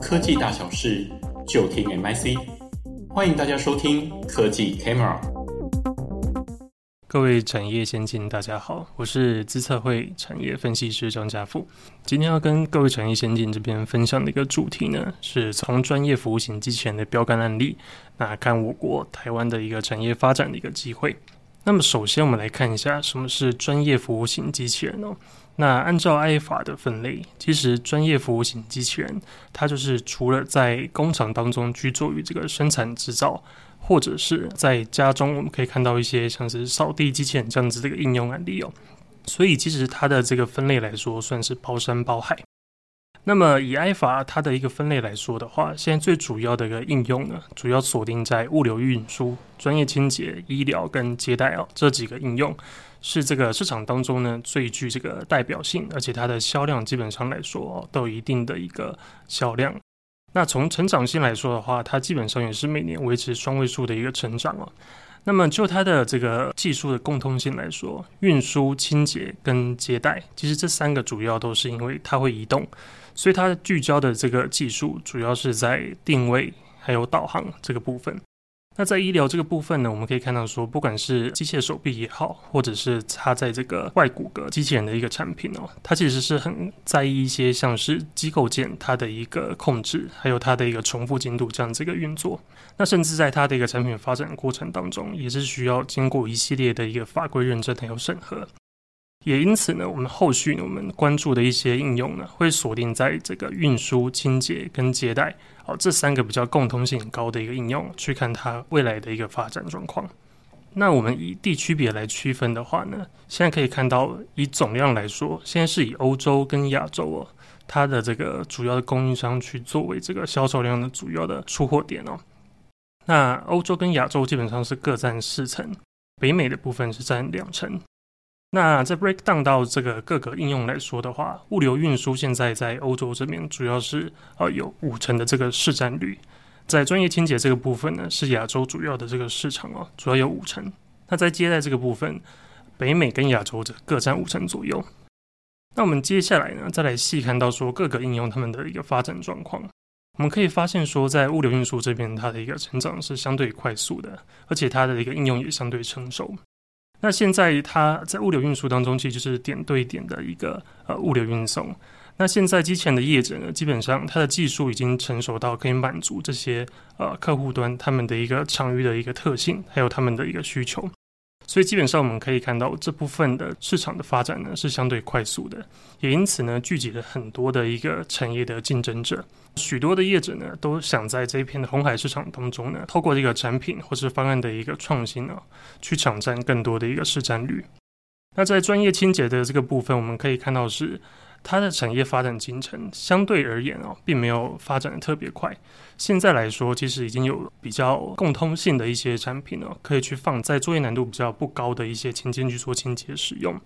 科技大小事，就听 MIC。欢迎大家收听科技 Camera。各位产业先进，大家好，我是资策会产业分析师张家富。今天要跟各位产业先进这边分享的一个主题呢，是从专业服务型机器人的标杆案例，那看我国台湾的一个产业发展的一个机会。那么首先我们来看一下什么是专业服务型机器人哦。那按照 IE 法的分类，其实专业服务型机器人，它就是除了在工厂当中居住于这个生产制造，或者是在家中，我们可以看到一些像是扫地机器人这样子这个应用案例哦。所以其实它的这个分类来说，算是包山包海。那么以 IFR 它的一个分类来说的话，现在最主要的一个应用呢，主要锁定在物流运输、专业清洁、医疗跟接待哦这几个应用，是这个市场当中呢最具这个代表性，而且它的销量基本上来说哦都有一定的一个销量。那从成长性来说的话，它基本上也是每年维持双位数的一个成长哦。那么就它的这个技术的共通性来说，运输、清洁跟接待，其实这三个主要都是因为它会移动。所以它聚焦的这个技术主要是在定位还有导航这个部分。那在医疗这个部分呢，我们可以看到说，不管是机械手臂也好，或者是插在这个外骨骼机器人的一个产品哦，它其实是很在意一些像是机构件它的一个控制，还有它的一个重复精度这样这个运作。那甚至在它的一个产品发展过程当中，也是需要经过一系列的一个法规认证还有审核。也因此呢，我们后续，我们关注的一些应用呢，会锁定在这个运输、清洁跟接待，好，这三个比较共通性很高的一个应用，去看它未来的一个发展状况。那我们以地区别来区分的话呢，现在可以看到，以总量来说，现在是以欧洲跟亚洲哦，它的这个主要的供应商去作为这个销售量的主要的出货点哦。那欧洲跟亚洲基本上是各占四成，北美的部分是占两成。那在 break down 到这个各个应用来说的话，物流运输现在在欧洲这边主要是呃有五成的这个市占率，在专业清洁这个部分呢，是亚洲主要的这个市场哦，主要有五成。那在接待这个部分，北美跟亚洲这各占五成左右。那我们接下来呢，再来细看到说各个应用他们的一个发展状况，我们可以发现说，在物流运输这边，它的一个成长是相对快速的，而且它的一个应用也相对成熟。那现在它在物流运输当中，其实就是点对点的一个呃物流运送。那现在机器人的业者呢，基本上它的技术已经成熟到可以满足这些呃客户端他们的一个场域的一个特性，还有他们的一个需求。所以基本上我们可以看到这部分的市场的发展呢是相对快速的，也因此呢聚集了很多的一个产业的竞争者，许多的业者呢都想在这一片的红海市场当中呢，透过这个产品或是方案的一个创新呢，去抢占更多的一个市占率。那在专业清洁的这个部分，我们可以看到是。它的产业发展进程相对而言哦，并没有发展的特别快。现在来说，其实已经有比较共通性的一些产品哦，可以去放在作业难度比较不高的一些情境去做清洁使用。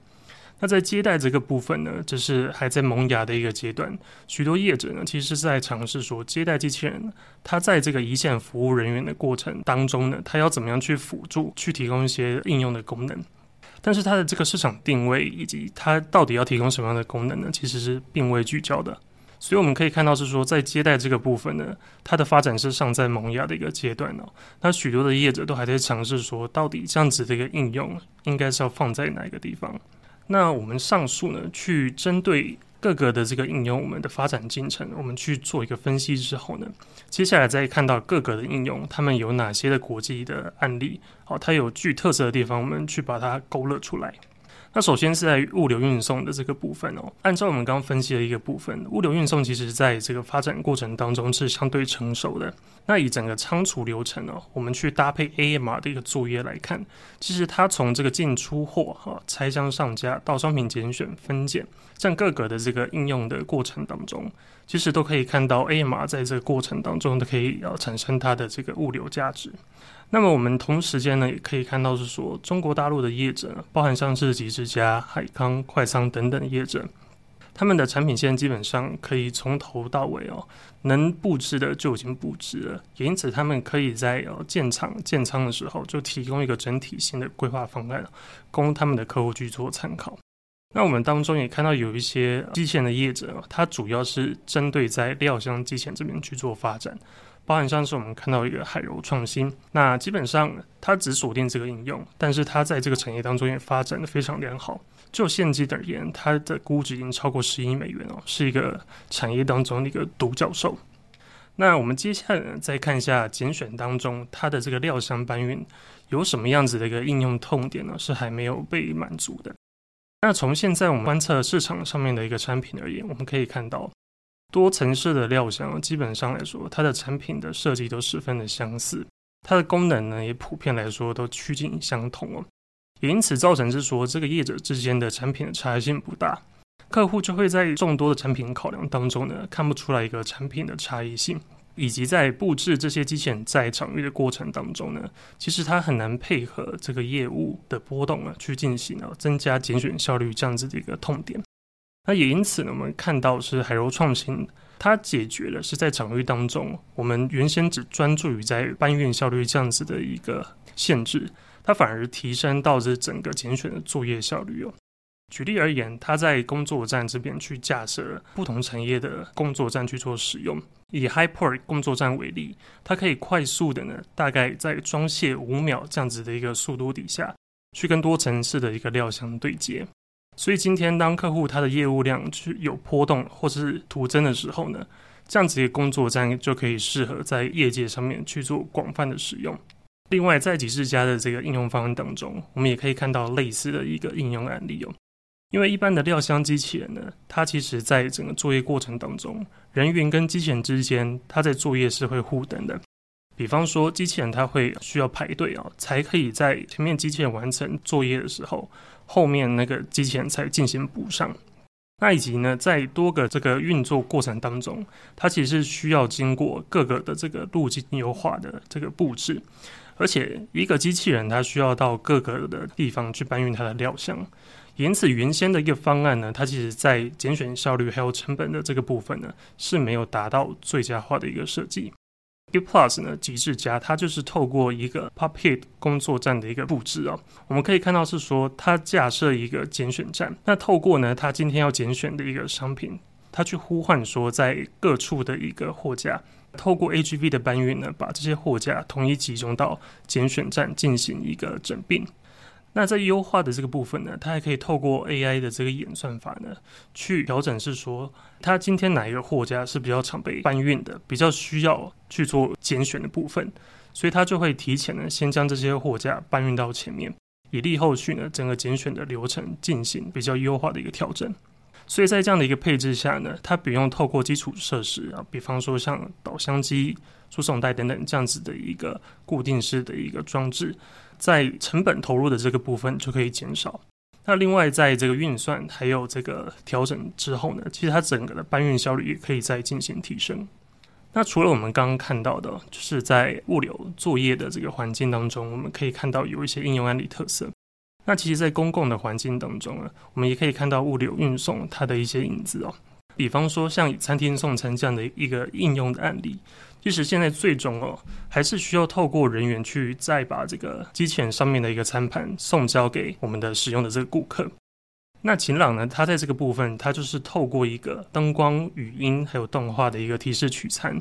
那在接待这个部分呢，这是还在萌芽的一个阶段。许多业者呢，其实是在尝试说，接待机器人，它在这个一线服务人员的过程当中呢，它要怎么样去辅助，去提供一些应用的功能。但是它的这个市场定位以及它到底要提供什么样的功能呢？其实是并未聚焦的。所以我们可以看到是说，在接待这个部分呢，它的发展是尚在萌芽的一个阶段哦。那许多的业者都还在尝试说，到底这样子的一个应用应该是要放在哪一个地方？那我们上述呢，去针对。各个的这个应用，我们的发展进程，我们去做一个分析之后呢，接下来再看到各个的应用，他们有哪些的国际的案例，好，它有具特色的地方，我们去把它勾勒出来。那首先是在物流运送的这个部分哦，按照我们刚刚分析的一个部分，物流运送其实在这个发展过程当中是相对成熟的。那以整个仓储流程哦，我们去搭配 AMR 的一个作业来看，其实它从这个进出货哈、拆箱上架到商品拣选分拣，像各个的这个应用的过程当中，其实都可以看到 AMR 在这个过程当中都可以要产生它的这个物流价值。那么我们同时间呢，也可以看到是说，中国大陆的业者，包含像是吉之家、海康、快仓等等的业者，他们的产品线基本上可以从头到尾哦，能布置的就已经布置了，也因此他们可以在哦建厂建仓的时候就提供一个整体性的规划方案，供他们的客户去做参考。那我们当中也看到有一些机器人的业者，它主要是针对在料箱机器人这边去做发展，包含像是我们看到一个海柔创新，那基本上它只锁定这个应用，但是它在这个产业当中也发展得非常良好。就现金而言，它的估值已经超过十亿美元哦，是一个产业当中的一个独角兽。那我们接下来呢，再看一下拣选当中它的这个料箱搬运有什么样子的一个应用痛点呢？是还没有被满足的。那从现在我们观测市场上面的一个产品而言，我们可以看到多层式的料箱，基本上来说，它的产品的设计都十分的相似，它的功能呢也普遍来说都趋近相同哦，也因此造成是说这个业者之间的产品的差异性不大，客户就会在众多的产品考量当中呢，看不出来一个产品的差异性。以及在布置这些机器人在场域的过程当中呢，其实它很难配合这个业务的波动啊，去进行啊，增加拣选效率这样子的一个痛点。那也因此呢，我们看到是海柔创新，它解决了是在场域当中，我们原先只专注于在搬运效率这样子的一个限制，它反而提升到这整个拣选的作业效率哦。举例而言，它在工作站这边去架设不同产业的工作站去做使用。以 Hi-Port 工作站为例，它可以快速的呢，大概在装卸五秒这样子的一个速度底下，去跟多层次的一个料箱对接。所以今天当客户他的业务量去有波动或是突增的时候呢，这样子的工作站就可以适合在业界上面去做广泛的使用。另外，在几十家的这个应用方案当中，我们也可以看到类似的一个应用案例哦。因为一般的料箱机器人呢，它其实在整个作业过程当中，人员跟机器人之间，它在作业是会互等的。比方说，机器人它会需要排队啊，才可以在前面机器人完成作业的时候，后面那个机器人才进行补上。那以及呢，在多个这个运作过程当中，它其实需要经过各个的这个路径优化的这个布置，而且一个机器人它需要到各个的地方去搬运它的料箱。因此，原先的一个方案呢，它其实在拣选效率还有成本的这个部分呢，是没有达到最佳化的一个设计。Plus 呢，极致家，它就是透过一个 Puppet 工作站的一个布置哦，我们可以看到是说，它架设一个拣选站，那透过呢，它今天要拣选的一个商品，它去呼唤说，在各处的一个货架，透过 AGV 的搬运呢，把这些货架统一集中到拣选站进行一个整并。那在优化的这个部分呢，它还可以透过 AI 的这个演算法呢，去调整，是说它今天哪一个货架是比较常被搬运的，比较需要去做拣选的部分，所以它就会提前呢，先将这些货架搬运到前面，以利后续呢，整个拣选的流程进行比较优化的一个调整。所以在这样的一个配置下呢，它不用透过基础设施啊，比方说像导箱机、输送带等等这样子的一个固定式的一个装置。在成本投入的这个部分就可以减少。那另外，在这个运算还有这个调整之后呢，其实它整个的搬运效率也可以再进行提升。那除了我们刚刚看到的，就是在物流作业的这个环境当中，我们可以看到有一些应用案例特色。那其实，在公共的环境当中呢，我们也可以看到物流运送它的一些影子哦。比方说，像餐厅送餐这样的一个应用的案例。其实现在最终哦，还是需要透过人员去再把这个机器人上面的一个餐盘送交给我们的使用的这个顾客。那晴朗呢，它在这个部分，它就是透过一个灯光、语音还有动画的一个提示取餐。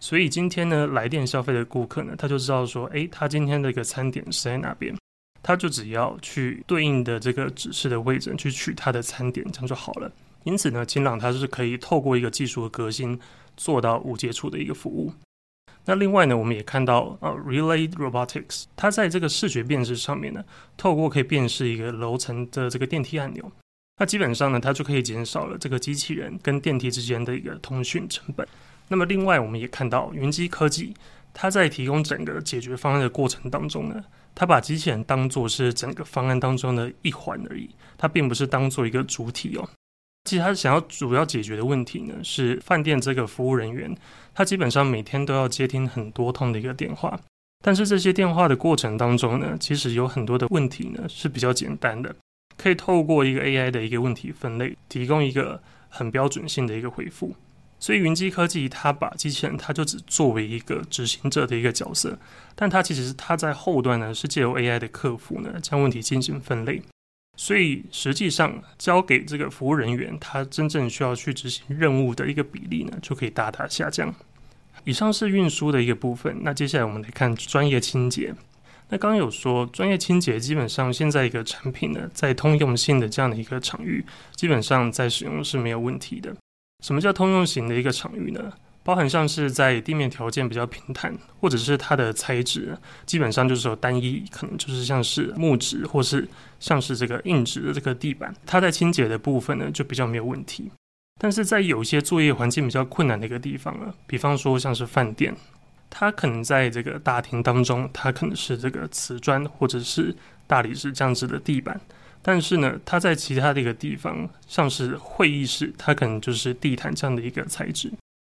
所以今天呢，来电消费的顾客呢，他就知道说，诶，他今天的一个餐点是在哪边，他就只要去对应的这个指示的位置去取他的餐点，这样就好了。因此呢，晴朗它是可以透过一个技术的革新。做到无接触的一个服务。那另外呢，我们也看到呃，Relay Robotics，它在这个视觉辨识上面呢，透过可以辨识一个楼层的这个电梯按钮，那基本上呢，它就可以减少了这个机器人跟电梯之间的一个通讯成本。那么另外，我们也看到云机科技，它在提供整个解决方案的过程当中呢，它把机器人当做是整个方案当中的一环而已，它并不是当做一个主体哦。其实他想要主要解决的问题呢，是饭店这个服务人员，他基本上每天都要接听很多通的一个电话，但是这些电话的过程当中呢，其实有很多的问题呢是比较简单的，可以透过一个 AI 的一个问题分类，提供一个很标准性的一个回复。所以云机科技它把机器人，它就只作为一个执行者的一个角色，但它其实它在后端呢是借由 AI 的客服呢将问题进行分类。所以实际上交给这个服务人员，他真正需要去执行任务的一个比例呢，就可以大大下降。以上是运输的一个部分，那接下来我们来看专业清洁。那刚刚有说专业清洁，基本上现在一个产品呢，在通用性的这样的一个场域，基本上在使用是没有问题的。什么叫通用型的一个场域呢？包含像是在地面条件比较平坦，或者是它的材质基本上就是有单一，可能就是像是木质或是像是这个硬质的这个地板，它在清洁的部分呢就比较没有问题。但是在有些作业环境比较困难的一个地方啊，比方说像是饭店。它可能在这个大厅当中，它可能是这个瓷砖或者是大理石这样子的地板，但是呢，它在其他的一个地方，像是会议室，它可能就是地毯这样的一个材质。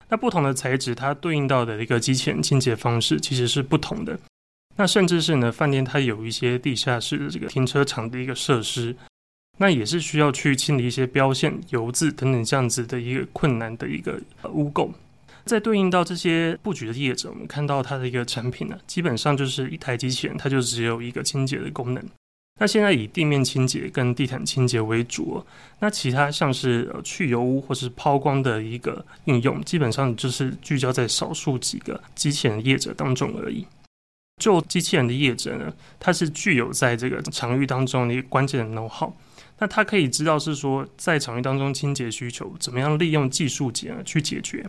那不同的材质，它对应到的一个机器人清洁方式其实是不同的。那甚至是呢，饭店它有一些地下室的这个停车场的一个设施，那也是需要去清理一些标线、油渍等等这样子的一个困难的一个污垢。在对应到这些布局的业者，我们看到它的一个产品呢，基本上就是一台机器人，它就只有一个清洁的功能。那现在以地面清洁跟地毯清洁为主，那其他像是去油污或是抛光的一个应用，基本上就是聚焦在少数几个机器人业者当中而已。就机器人的业者呢，它是具有在这个场域当中的一个关键的 know-how，那它可以知道是说在场域当中清洁需求怎么样利用技术解去解决。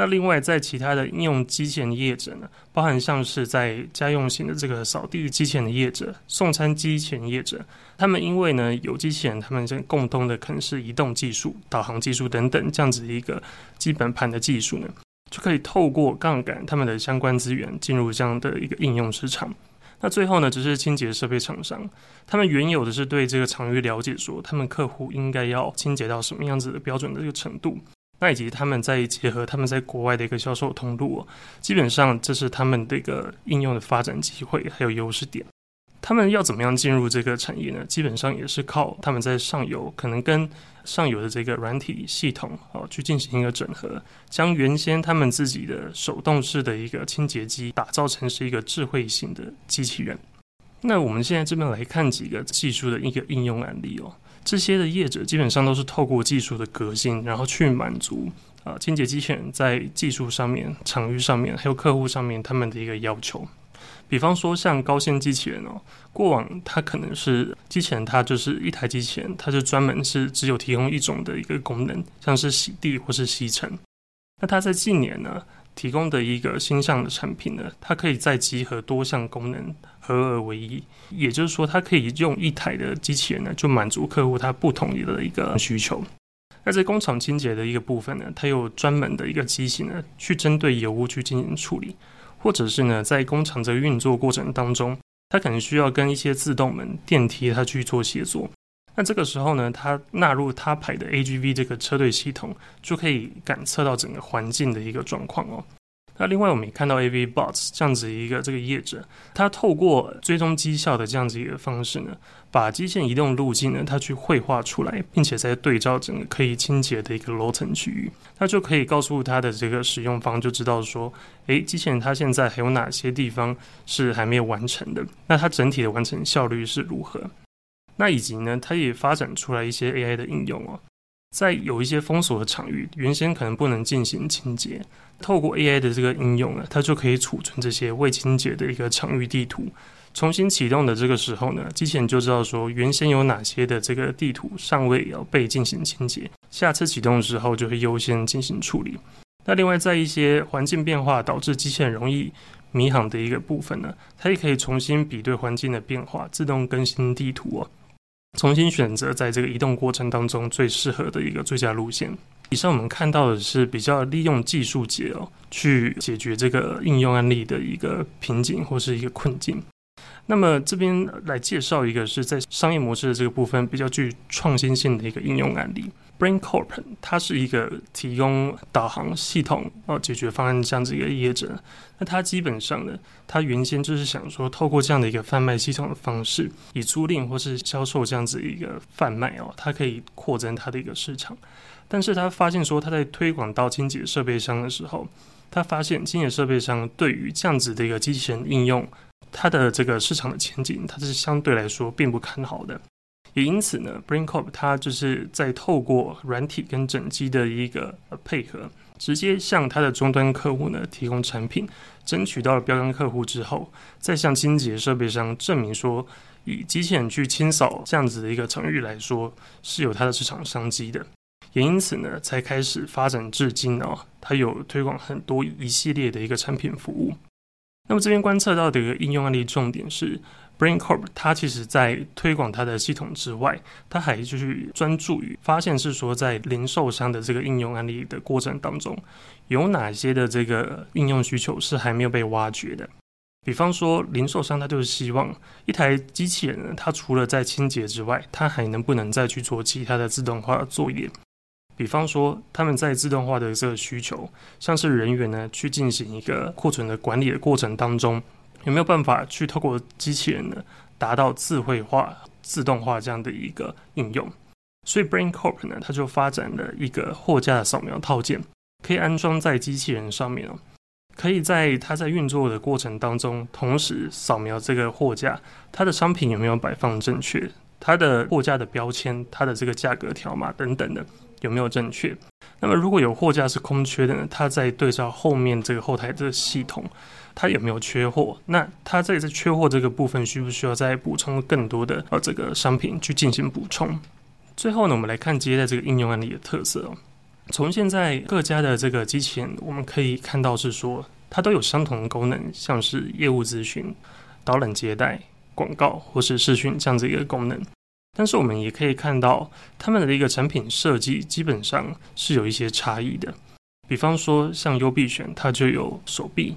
那另外，在其他的应用机器人业者呢，包含像是在家用型的这个扫地机器人的业者、送餐机器人业者，他们因为呢有机器人，他们这共通的可能是移动技术、导航技术等等这样子一个基本盘的技术呢，就可以透过杠杆他们的相关资源进入这样的一个应用市场。那最后呢，只是清洁设备厂商，他们原有的是对这个场域了解说，说他们客户应该要清洁到什么样子的标准的这个程度。那以及他们在结合他们在国外的一个销售通路，基本上这是他们的一个应用的发展机会还有优势点。他们要怎么样进入这个产业呢？基本上也是靠他们在上游可能跟上游的这个软体系统哦去进行一个整合，将原先他们自己的手动式的一个清洁机打造成是一个智慧型的机器人。那我们现在这边来看几个技术的一个应用案例哦。这些的业者基本上都是透过技术的革新，然后去满足啊、清洁机器人在技术上面、场域上面，还有客户上面他们的一个要求。比方说像高线机器人哦，过往它可能是机器人，它就是一台机器人，它就专门是只有提供一种的一个功能，像是洗地或是吸尘。那它在近年呢，提供的一个新项的产品呢，它可以再集合多项功能。合而为一，也就是说，它可以用一台的机器人呢，就满足客户他不同的一个需求。那在工厂清洁的一个部分呢，它有专门的一个机型呢，去针对油污去进行处理，或者是呢，在工厂这个运作过程当中，它可能需要跟一些自动门、电梯它去做协作。那这个时候呢，它纳入它牌的 AGV 这个车队系统，就可以感测到整个环境的一个状况哦。那另外，我们也看到 AVBots 这样子一个这个业者，他透过追踪绩效的这样子一个方式呢，把机械移动路径呢，它去绘画出来，并且再对照整个可以清洁的一个楼层区域，它就可以告诉它的这个使用方，就知道说，诶，机器人它现在还有哪些地方是还没有完成的，那它整体的完成效率是如何？那以及呢，它也发展出来一些 AI 的应用哦。在有一些封锁的场域，原先可能不能进行清洁，透过 AI 的这个应用呢，它就可以储存这些未清洁的一个场域地图。重新启动的这个时候呢，机器人就知道说原先有哪些的这个地图尚未要被进行清洁，下次启动的时候就会优先进行处理。那另外，在一些环境变化导致机器人容易迷航的一个部分呢，它也可以重新比对环境的变化，自动更新地图哦。重新选择在这个移动过程当中最适合的一个最佳路线。以上我们看到的是比较利用技术解哦，去解决这个应用案例的一个瓶颈或是一个困境。那么这边来介绍一个是在商业模式的这个部分比较具创新性的一个应用案例。BrainCorp 它是一个提供导航系统哦解决方案这样子一个业者。那它基本上呢，它原先就是想说，透过这样的一个贩卖系统的方式，以租赁或是销售这样子一个贩卖哦，它可以扩增它的一个市场。但是他发现说，他在推广到清洁设备商的时候，他发现清洁设备商对于这样子的一个机器人应用，它的这个市场的前景，它是相对来说并不看好的。也因此呢，BrainCorp 它就是在透过软体跟整机的一个配合，直接向它的终端客户呢提供产品，争取到了标杆客户之后，再向清洁设备商证明说，以机器人去清扫这样子的一个场域来说，是有它的市场商机的。也因此呢，才开始发展至今哦，它有推广很多一系列的一个产品服务。那么这边观测到的一个应用案例重点是，BrainCorp 它其实在推广它的系统之外，它还就是专注于发现是说在零售商的这个应用案例的过程当中，有哪些的这个应用需求是还没有被挖掘的。比方说，零售商他就是希望一台机器人呢，它除了在清洁之外，它还能不能再去做其他的自动化作业？比方说，他们在自动化的这个需求，像是人员呢去进行一个库存的管理的过程当中，有没有办法去透过机器人呢达到智慧化、自动化这样的一个应用？所以，BrainCorp 呢，它就发展了一个货架的扫描套件，可以安装在机器人上面哦，可以在它在运作的过程当中，同时扫描这个货架，它的商品有没有摆放正确，它的货架的标签、它的这个价格条码等等的。有没有正确？那么如果有货架是空缺的呢？它在对照后面这个后台这个系统，它有没有缺货？那它在这缺货这个部分，需不需要再补充更多的呃这个商品去进行补充？最后呢，我们来看接待这个应用案例的特色哦。从现在各家的这个机器人，我们可以看到是说，它都有相同的功能，像是业务咨询、导览接待、广告或是视讯这样子一个功能。但是我们也可以看到，他们的一个产品设计基本上是有一些差异的。比方说，像优必选，它就有手臂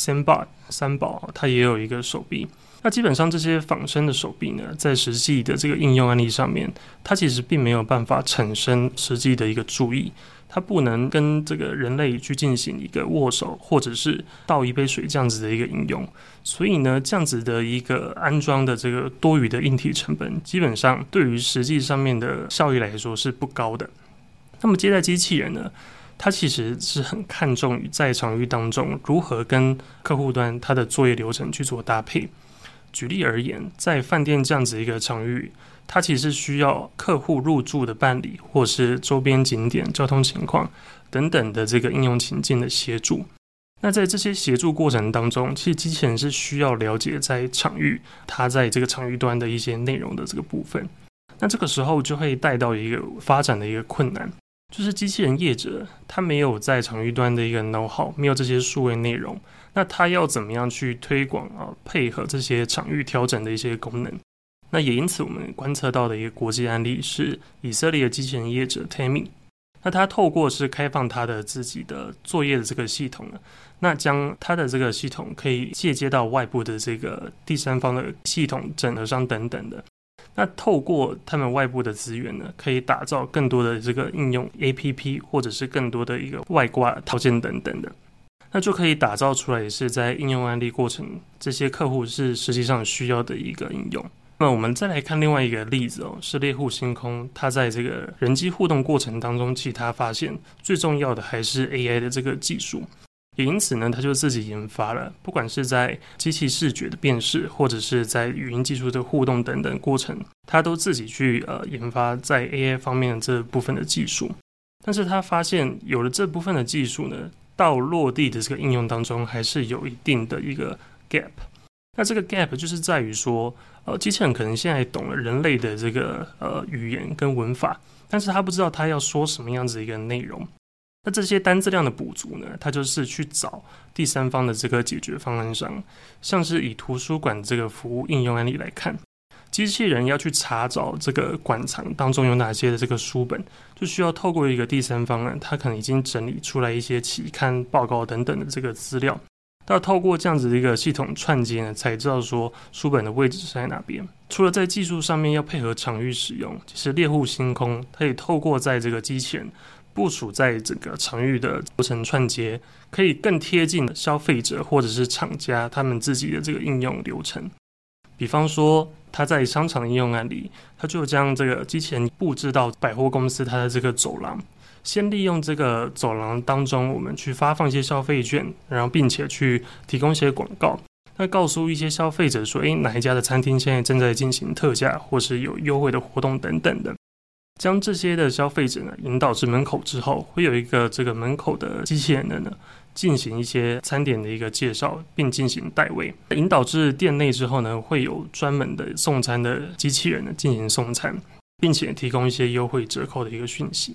三宝三宝，它也有一个手臂。那基本上这些仿生的手臂呢，在实际的这个应用案例上面，它其实并没有办法产生实际的一个注意。它不能跟这个人类去进行一个握手，或者是倒一杯水这样子的一个应用，所以呢，这样子的一个安装的这个多余的硬体成本，基本上对于实际上面的效益来说是不高的。那么接待机器人呢，它其实是很看重于在场域当中如何跟客户端它的作业流程去做搭配。举例而言，在饭店这样子一个场域。它其实需要客户入住的办理，或是周边景点、交通情况等等的这个应用情境的协助。那在这些协助过程当中，其实机器人是需要了解在场域它在这个场域端的一些内容的这个部分。那这个时候就会带到一个发展的一个困难，就是机器人业者他没有在场域端的一个 know how，没有这些数位内容，那他要怎么样去推广啊？配合这些场域调整的一些功能。那也因此，我们观测到的一个国际案例是以色列的机器人业者 Tami。那他透过是开放他的自己的作业的这个系统呢，那将他的这个系统可以借接到外部的这个第三方的系统整合商等等的。那透过他们外部的资源呢，可以打造更多的这个应用 APP，或者是更多的一个外挂套件等等的，那就可以打造出来，也是在应用案例过程，这些客户是实际上需要的一个应用。那我们再来看另外一个例子哦，是猎户星空，它在这个人机互动过程当中，其实它发现最重要的还是 AI 的这个技术，因此呢，他就自己研发了，不管是在机器视觉的辨识，或者是在语音技术的互动等等过程，他都自己去呃研发在 AI 方面的这部分的技术。但是他发现有了这部分的技术呢，到落地的这个应用当中，还是有一定的一个 gap。那这个 gap 就是在于说，呃，机器人可能现在懂了人类的这个呃语言跟文法，但是他不知道他要说什么样子一个内容。那这些单质量的补足呢，它就是去找第三方的这个解决方案上，像是以图书馆这个服务应用案例来看，机器人要去查找这个馆藏当中有哪些的这个书本，就需要透过一个第三方呢，它可能已经整理出来一些期刊报告等等的这个资料。要透过这样子的一个系统串接呢，才知道说书本的位置是在哪边。除了在技术上面要配合场域使用，其实猎户星空它也透过在这个机器人部署在整个场域的流程串接，可以更贴近消费者或者是厂家他们自己的这个应用流程。比方说，他在商场的应用案例，他就将这个机器人布置到百货公司它的这个走廊。先利用这个走廊当中，我们去发放一些消费券，然后并且去提供一些广告。那告诉一些消费者说，诶，哪一家的餐厅现在正在进行特价，或是有优惠的活动等等的，将这些的消费者呢引导至门口之后，会有一个这个门口的机器人的呢进行一些餐点的一个介绍，并进行代位。引导至店内之后呢，会有专门的送餐的机器人呢进行送餐，并且提供一些优惠折扣的一个讯息。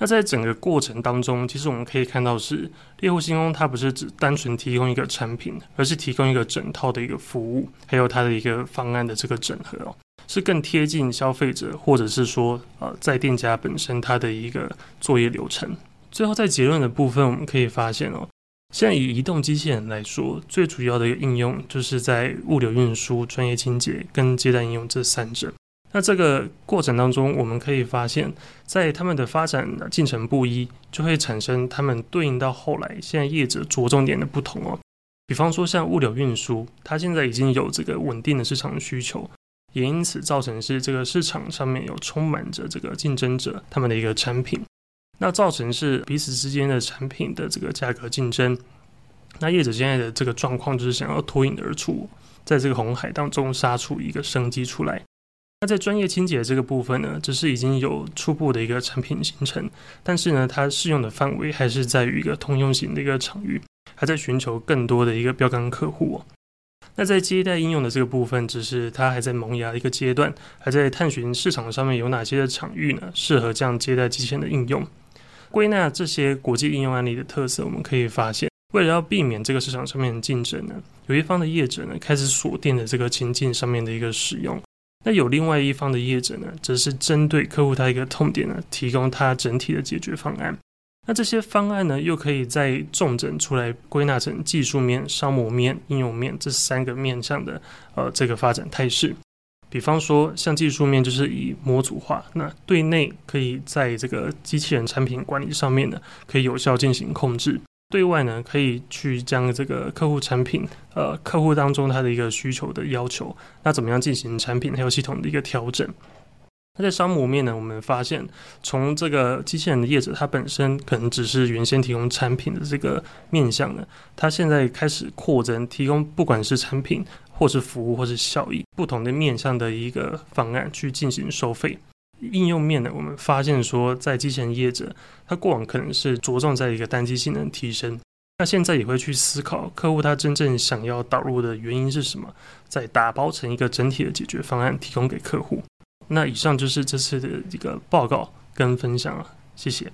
那在整个过程当中，其实我们可以看到是猎户星空，它不是只单纯提供一个产品，而是提供一个整套的一个服务，还有它的一个方案的这个整合哦，是更贴近消费者，或者是说呃，在店家本身它的一个作业流程。最后在结论的部分，我们可以发现哦，现在以移动机器人来说，最主要的一个应用就是在物流运输、专业清洁跟接待应用这三者。那这个过程当中，我们可以发现，在他们的发展进程不一，就会产生他们对应到后来现在业者着重点的不同哦。比方说像物流运输，它现在已经有这个稳定的市场需求，也因此造成是这个市场上面有充满着这个竞争者他们的一个产品，那造成是彼此之间的产品的这个价格竞争。那业者现在的这个状况就是想要脱颖而出，在这个红海当中杀出一个生机出来。那在专业清洁这个部分呢，只是已经有初步的一个产品形成，但是呢，它适用的范围还是在于一个通用型的一个场域，还在寻求更多的一个标杆客户。那在接待应用的这个部分，只是它还在萌芽的一个阶段，还在探寻市场上面有哪些的场域呢，适合这样接待机器人的应用。归纳这些国际应用案例的特色，我们可以发现，为了要避免这个市场上面的竞争呢，有一方的业者呢，开始锁定了这个情境上面的一个使用。那有另外一方的业者呢，则是针对客户他一个痛点呢，提供他整体的解决方案。那这些方案呢，又可以再重整出来，归纳成技术面、商模面、应用面这三个面向的呃这个发展态势。比方说，像技术面就是以模组化，那对内可以在这个机器人产品管理上面呢，可以有效进行控制。对外呢，可以去将这个客户产品，呃，客户当中他的一个需求的要求，那怎么样进行产品还有系统的一个调整？那在商模面呢，我们发现从这个机器人的业者，它本身可能只是原先提供产品的这个面向呢，它现在开始扩增，提供不管是产品或是服务或是效益不同的面向的一个方案去进行收费。应用面呢，我们发现说，在机器人业者，他过往可能是着重在一个单机性能提升，那现在也会去思考客户他真正想要导入的原因是什么，再打包成一个整体的解决方案提供给客户。那以上就是这次的一个报告跟分享了，谢谢。